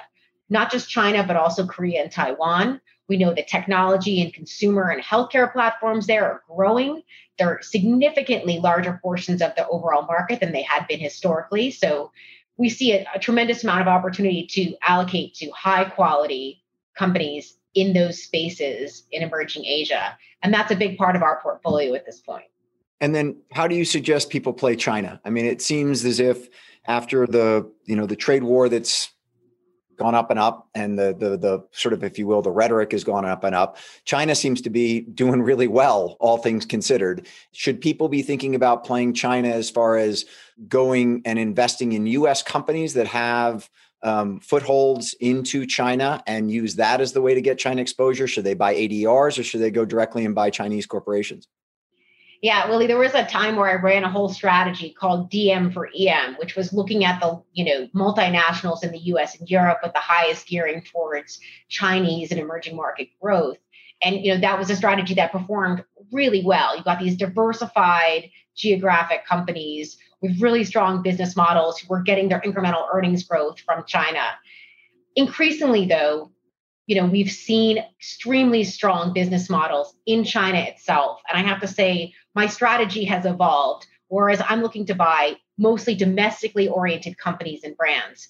not just China, but also Korea and Taiwan. We know that technology and consumer and healthcare platforms there are growing. They're significantly larger portions of the overall market than they had been historically. So we see a, a tremendous amount of opportunity to allocate to high quality companies in those spaces in emerging Asia. And that's a big part of our portfolio at this point. And then how do you suggest people play China? I mean, it seems as if after the, you know, the trade war that's gone up and up and the the the sort of if you will the rhetoric has gone up and up china seems to be doing really well all things considered should people be thinking about playing china as far as going and investing in us companies that have um, footholds into China and use that as the way to get China exposure? Should they buy ADRs or should they go directly and buy Chinese corporations? Yeah, Willy, there was a time where I ran a whole strategy called DM for EM, which was looking at the, you know, multinationals in the US and Europe with the highest gearing towards Chinese and emerging market growth. And you know, that was a strategy that performed really well. You got these diversified geographic companies with really strong business models who were getting their incremental earnings growth from China. Increasingly, though, you know, we've seen extremely strong business models in China itself. And I have to say, my strategy has evolved, whereas I'm looking to buy mostly domestically oriented companies and brands.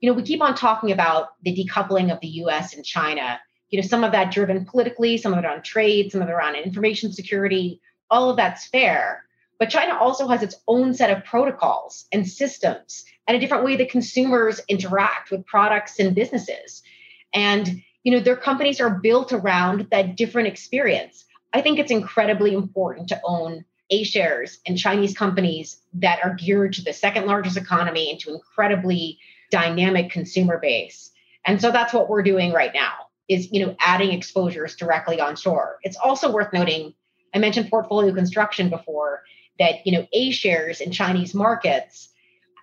You know, we keep on talking about the decoupling of the US and China. You know, some of that driven politically, some of it on trade, some of it around information security. All of that's fair. But China also has its own set of protocols and systems and a different way that consumers interact with products and businesses. And you know, their companies are built around that different experience. I think it's incredibly important to own A shares in Chinese companies that are geared to the second largest economy and to incredibly dynamic consumer base. And so that's what we're doing right now is, you know, adding exposures directly onshore. It's also worth noting, I mentioned portfolio construction before that you know A shares in Chinese markets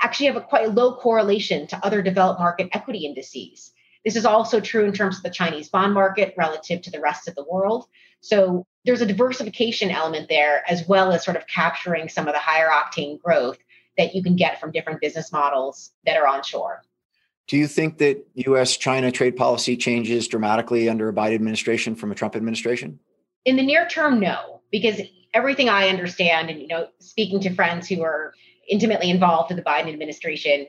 actually have a quite low correlation to other developed market equity indices. This is also true in terms of the Chinese bond market relative to the rest of the world. So there's a diversification element there, as well as sort of capturing some of the higher octane growth that you can get from different business models that are onshore. Do you think that US China trade policy changes dramatically under a Biden administration from a Trump administration? In the near term, no, because everything I understand, and you know, speaking to friends who are intimately involved in the Biden administration,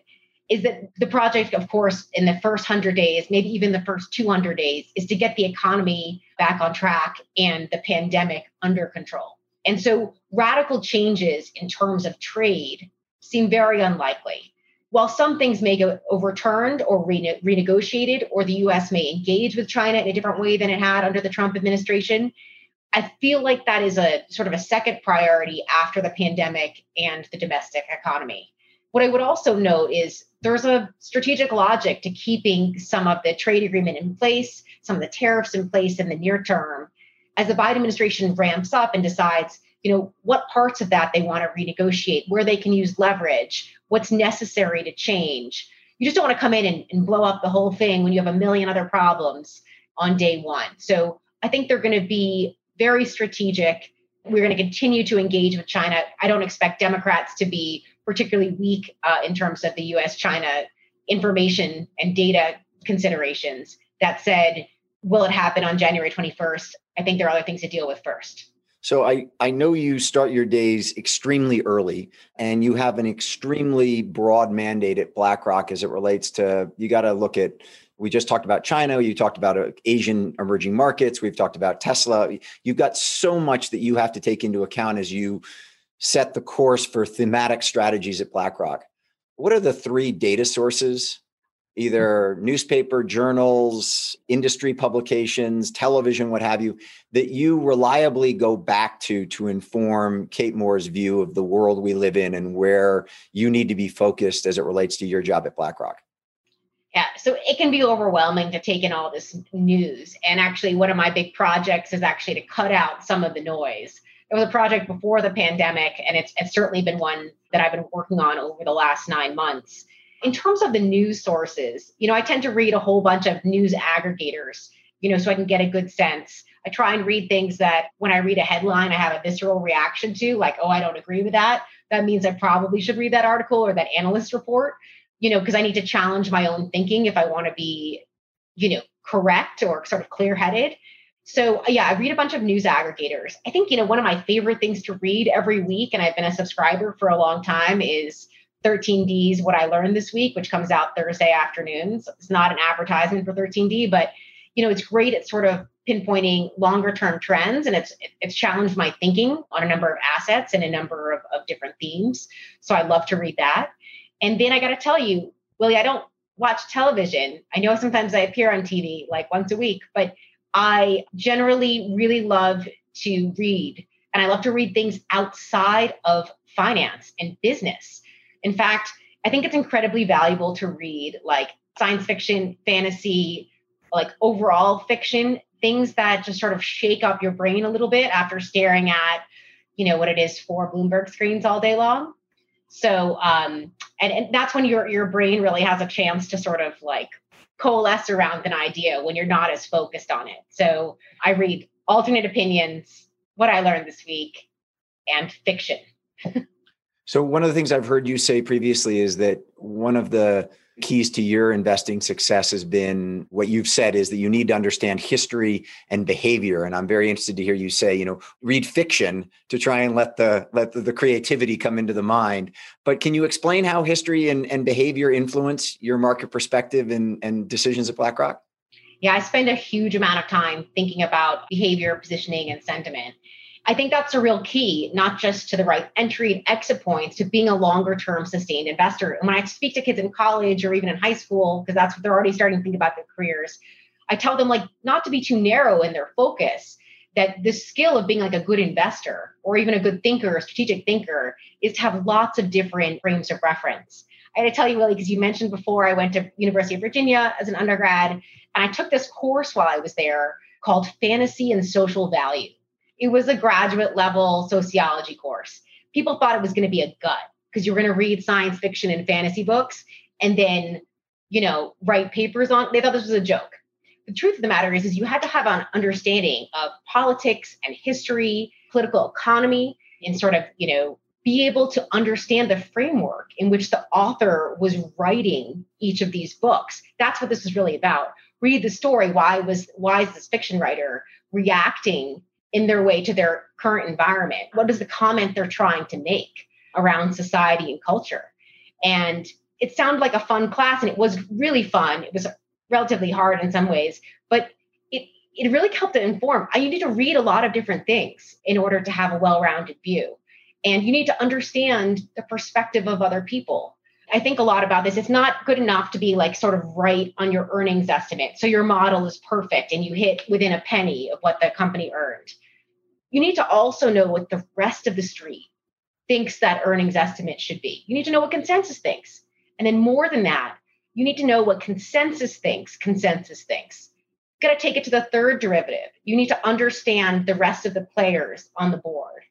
is that the project, of course, in the first 100 days, maybe even the first 200 days, is to get the economy back on track and the pandemic under control. And so radical changes in terms of trade seem very unlikely. While some things may get overturned or rene- renegotiated, or the US may engage with China in a different way than it had under the Trump administration, I feel like that is a sort of a second priority after the pandemic and the domestic economy. What I would also note is there's a strategic logic to keeping some of the trade agreement in place, some of the tariffs in place in the near term. As the Biden administration ramps up and decides, you know, what parts of that they want to renegotiate, where they can use leverage, what's necessary to change. You just don't want to come in and, and blow up the whole thing when you have a million other problems on day one. So I think they're going to be very strategic, We're going to continue to engage with China. I don't expect Democrats to be particularly weak uh, in terms of the US China information and data considerations. That said, will it happen on January 21st? I think there are other things to deal with first. So I, I know you start your days extremely early and you have an extremely broad mandate at BlackRock as it relates to you got to look at we just talked about China, you talked about uh, Asian emerging markets, we've talked about Tesla. You've got so much that you have to take into account as you set the course for thematic strategies at BlackRock. What are the three data sources either newspaper, journals, industry publications, television, what have you, that you reliably go back to to inform Kate Moore's view of the world we live in and where you need to be focused as it relates to your job at BlackRock? Yeah, so it can be overwhelming to take in all this news. And actually, one of my big projects is actually to cut out some of the noise. It was a project before the pandemic, and it's, it's certainly been one that I've been working on over the last nine months in terms of the news sources, you know, I tend to read a whole bunch of news aggregators, you know, so I can get a good sense. I try and read things that when I read a headline, I have a visceral reaction to, like, oh, I don't agree with that. That means I probably should read that article or that analyst report, you know, because I need to challenge my own thinking if I want to be, you know, correct or sort of clear headed. So, yeah, I read a bunch of news aggregators. I think, you know, one of my favorite things to read every week, and I've been a subscriber for a long time, is 13D's What I Learned This Week, which comes out Thursday afternoons. It's not an advertisement for 13D, but you know, it's great at sort of pinpointing longer term trends and it's it's challenged my thinking on a number of assets and a number of, of different themes. So I love to read that. And then I gotta tell you, Willy, I don't watch television. I know sometimes I appear on TV like once a week, but I generally really love to read. And I love to read things outside of finance and business. In fact, I think it's incredibly valuable to read like science fiction, fantasy, like overall fiction, things that just sort of shake up your brain a little bit after staring at, you know, what it is for Bloomberg screens all day long. So, um, and, and that's when your your brain really has a chance to sort of like coalesce around an idea when you're not as focused on it. So I read alternate opinions, what I learned this week, and fiction. So, one of the things I've heard you say previously is that one of the keys to your investing success has been what you've said is that you need to understand history and behavior. And i'm very interested to hear you say you know read fiction to try and let the let the, creativity come into the mind. But can you explain how history and, and behavior influence your market perspective and, and decisions at blackrock? Yeah i spend a huge amount of time thinking about behavior positioning and sentiment I think that's a real key, not just to the right entry and exit points, to being a longer term sustained investor. And when I speak to kids in college or even in high school, because that's what they're already starting to think about their careers, I tell them like not to be too narrow in their focus, that the skill of being like a good investor or even a good thinker, a strategic thinker, is to have lots of different frames of reference. I had to tell you, Willy, because you mentioned before I went to University of Virginia as an undergrad, and I took this course while I was there called Fantasy and Social Value it was a graduate level sociology course. People thought it was going to be a gut because you were going to read science fiction and fantasy books and then, you know, write papers on. They thought this was a joke. The truth of the matter is, is you had to have an understanding of politics and history, political economy, and sort of, you know, be able to understand the framework in which the author was writing each of these books. That's what this is really about. Read the story. Why was why is this fiction writer reacting in their way to their current environment? What is the comment they're trying to make around society and culture? And it sounded like a fun class, and it was really fun. It was relatively hard in some ways, but it, it really helped to inform. You need to read a lot of different things in order to have a well rounded view. And you need to understand the perspective of other people. I think a lot about this. It's not good enough to be like sort of right on your earnings estimate. So your model is perfect and you hit within a penny of what the company earned. You need to also know what the rest of the street thinks that earnings estimate should be. You need to know what consensus thinks. And then more than that, you need to know what consensus thinks consensus thinks. You've got to take it to the third derivative. You need to understand the rest of the players on the board.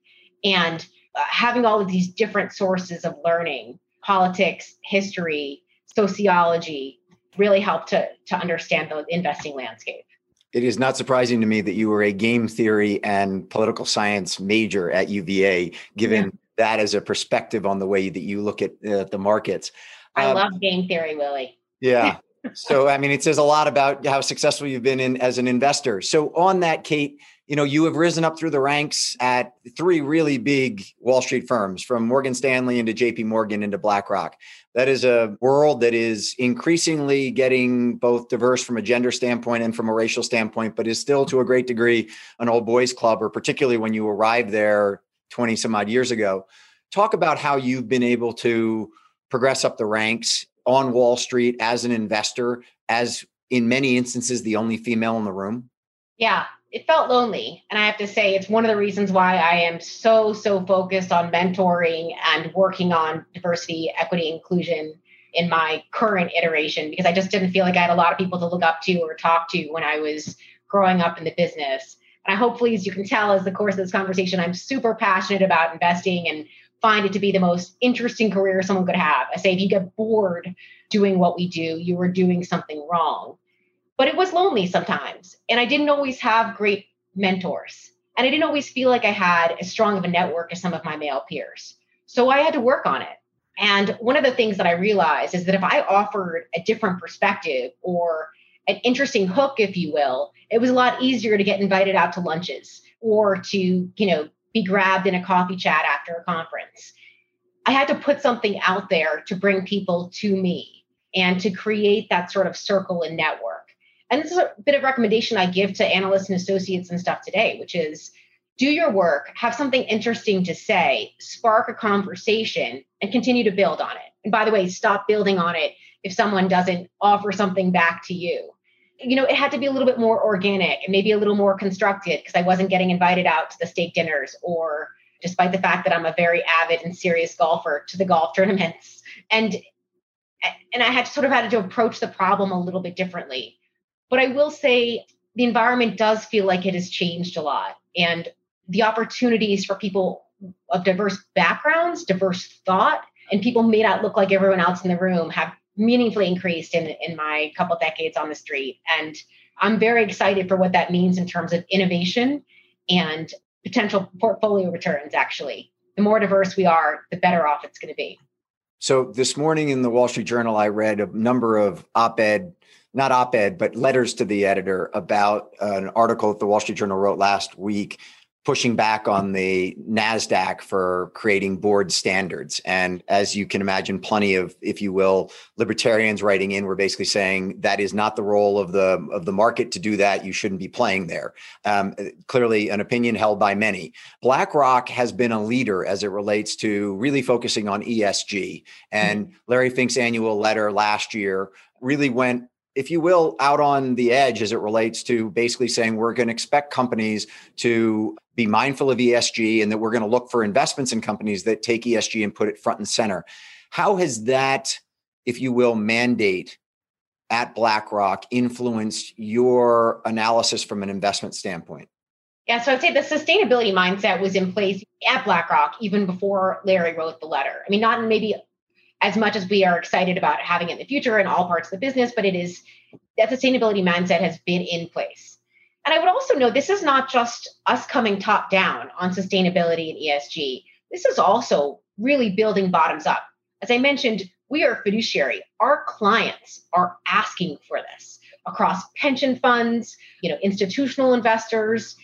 And uh, having all of these different sources of learning politics, history, sociology really help to, to understand the investing landscape. It is not surprising to me that you were a game theory and political science major at UVA, given yeah. that as a perspective on the way that you look at uh, the markets. I um, love game theory, Willy. Yeah. so, I mean, it says a lot about how successful you've been in as an investor. So, on that, Kate, you know, you have risen up through the ranks at three really big Wall Street firms from Morgan Stanley into JP Morgan into BlackRock. That is a world that is increasingly getting both diverse from a gender standpoint and from a racial standpoint, but is still to a great degree an old boys club, or particularly when you arrived there 20 some odd years ago. Talk about how you've been able to progress up the ranks on Wall Street as an investor, as in many instances, the only female in the room. Yeah, it felt lonely. And I have to say, it's one of the reasons why I am so, so focused on mentoring and working on diversity, equity, inclusion in my current iteration, because I just didn't feel like I had a lot of people to look up to or talk to when I was growing up in the business. And I hopefully, as you can tell, as the course of this conversation, I'm super passionate about investing and find it to be the most interesting career someone could have. I say, if you get bored doing what we do, you are doing something wrong but it was lonely sometimes. And I didn't always have great mentors. And I didn't always feel like I had as strong of a network as some of my male peers. So I had to work on it. And one of the things that I realized is that if I offered a different perspective or an interesting hook, if you will, it was a lot easier to get invited out to lunches or to, you know, be grabbed in a coffee chat after a conference. I had to put something out there to bring people to me and to create that sort of circle and network. And this is a bit of recommendation I give to analysts and associates and stuff today, which is do your work, have something interesting to say, spark a conversation, and continue to build on it. And by the way, stop building on it if someone doesn't offer something back to you. You know, it had to be a little bit more organic and maybe a little more constructed because I wasn't getting invited out to the steak dinners or despite the fact that I'm a very avid and serious golfer to the golf tournaments. And and I had sort of had to approach the problem a little bit differently. But I will say the environment does feel like it has changed a lot. And the opportunities for people of diverse backgrounds, diverse thought, and people may not look like everyone else in the room have meaningfully increased in, in my couple decades on the street. And I'm very excited for what that means in terms of innovation and potential portfolio returns, actually. The more diverse we are, the better off it's going to be. So this morning in the Wall Street Journal, I read a number of op ed not op-ed, but letters to the editor about an article that the Wall Street Journal wrote last week pushing back on the NASDAQ for creating board standards. And as you can imagine, plenty of, if you will, libertarians writing in were basically saying that is not the role of the of the market to do that. You shouldn't be playing there. Um, clearly, an opinion held by many. BlackRock has been a leader as it relates to really focusing on ESG. And Larry Fink's annual letter last year really went if you will, out on the edge as it relates to basically saying we're going to expect companies to be mindful of ESG and that we're going to look for investments in companies that take ESG and put it front and center. How has that, if you will, mandate at BlackRock influenced your analysis from an investment standpoint? Yeah, so I'd say the sustainability mindset was in place at BlackRock even before Larry wrote the letter. I mean, not in maybe as much as we are excited about having it in the future in all parts of the business, but it is that sustainability mindset has been in place. And I would also note this is not just us coming top down on sustainability and ESG. This is also really building bottoms up. As I mentioned, we are fiduciary. Our clients are asking for this across pension funds, you know, institutional investors.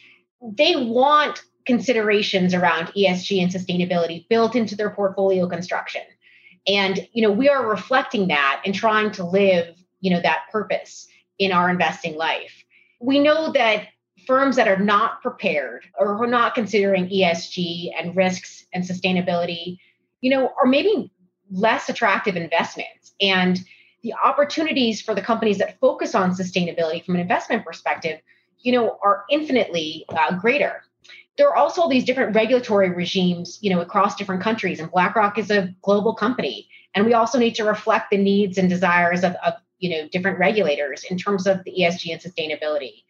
They want considerations around ESG and sustainability built into their portfolio construction. And, you know, we are reflecting that and trying to live, you know, that purpose in our investing life. We know that firms that are not prepared or are not considering ESG and risks and sustainability, you know, are maybe less attractive investments. And the opportunities for the companies that focus on sustainability from an investment perspective, you know, are infinitely uh, greater there are also these different regulatory regimes, you know, across different countries. And BlackRock is a global company, and we also need to reflect the needs and desires of, of you know different regulators in terms of the ESG and sustainability.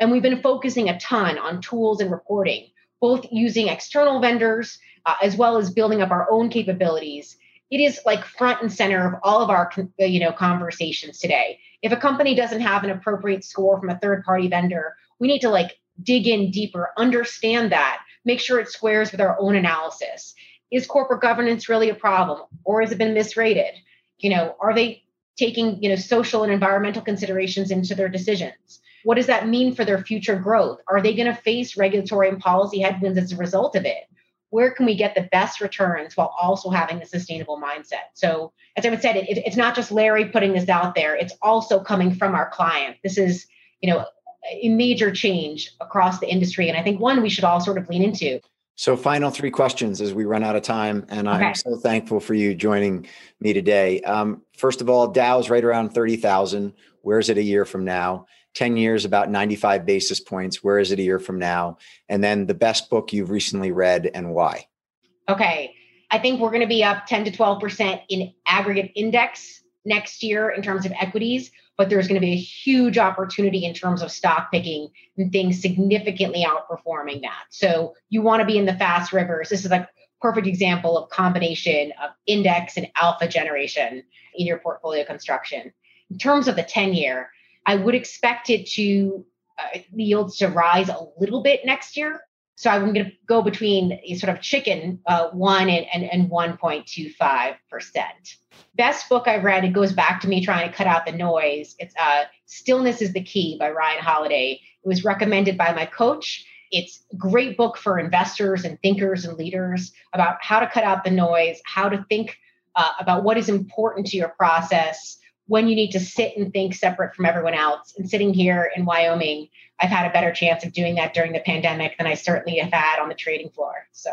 And we've been focusing a ton on tools and reporting, both using external vendors uh, as well as building up our own capabilities. It is like front and center of all of our you know conversations today. If a company doesn't have an appropriate score from a third party vendor, we need to like dig in deeper, understand that, make sure it squares with our own analysis. Is corporate governance really a problem or has it been misrated? You know, are they taking, you know, social and environmental considerations into their decisions? What does that mean for their future growth? Are they going to face regulatory and policy headwinds as a result of it? Where can we get the best returns while also having a sustainable mindset? So, as I said, it, it's not just Larry putting this out there; it's also coming from our client. This is, you know, a major change across the industry, and I think one we should all sort of lean into. So, final three questions as we run out of time, and okay. I'm so thankful for you joining me today. Um, first of all, Dow's right around thirty thousand. Where's it a year from now? 10 years, about 95 basis points. Where is it a year from now? And then the best book you've recently read and why. Okay. I think we're going to be up 10 to 12% in aggregate index next year in terms of equities, but there's going to be a huge opportunity in terms of stock picking and things significantly outperforming that. So you want to be in the fast rivers. This is a perfect example of combination of index and alpha generation in your portfolio construction. In terms of the 10 year, I would expect it to uh, yields to rise a little bit next year. So I'm going to go between a sort of chicken uh, one and, and, and 1.25 percent. Best book I've read. It goes back to me trying to cut out the noise. It's uh, "Stillness is the Key" by Ryan Holiday. It was recommended by my coach. It's a great book for investors and thinkers and leaders about how to cut out the noise, how to think uh, about what is important to your process, when you need to sit and think separate from everyone else. And sitting here in Wyoming, I've had a better chance of doing that during the pandemic than I certainly have had on the trading floor. So,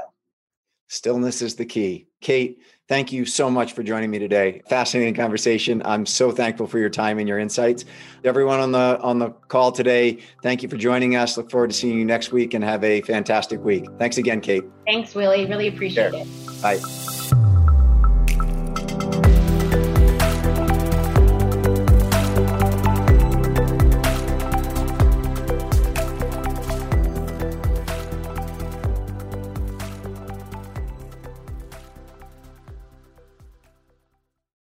stillness is the key. Kate, thank you so much for joining me today. Fascinating conversation. I'm so thankful for your time and your insights. Everyone on the on the call today, thank you for joining us. Look forward to seeing you next week and have a fantastic week. Thanks again, Kate. Thanks, Willy. Really appreciate sure. it. Bye.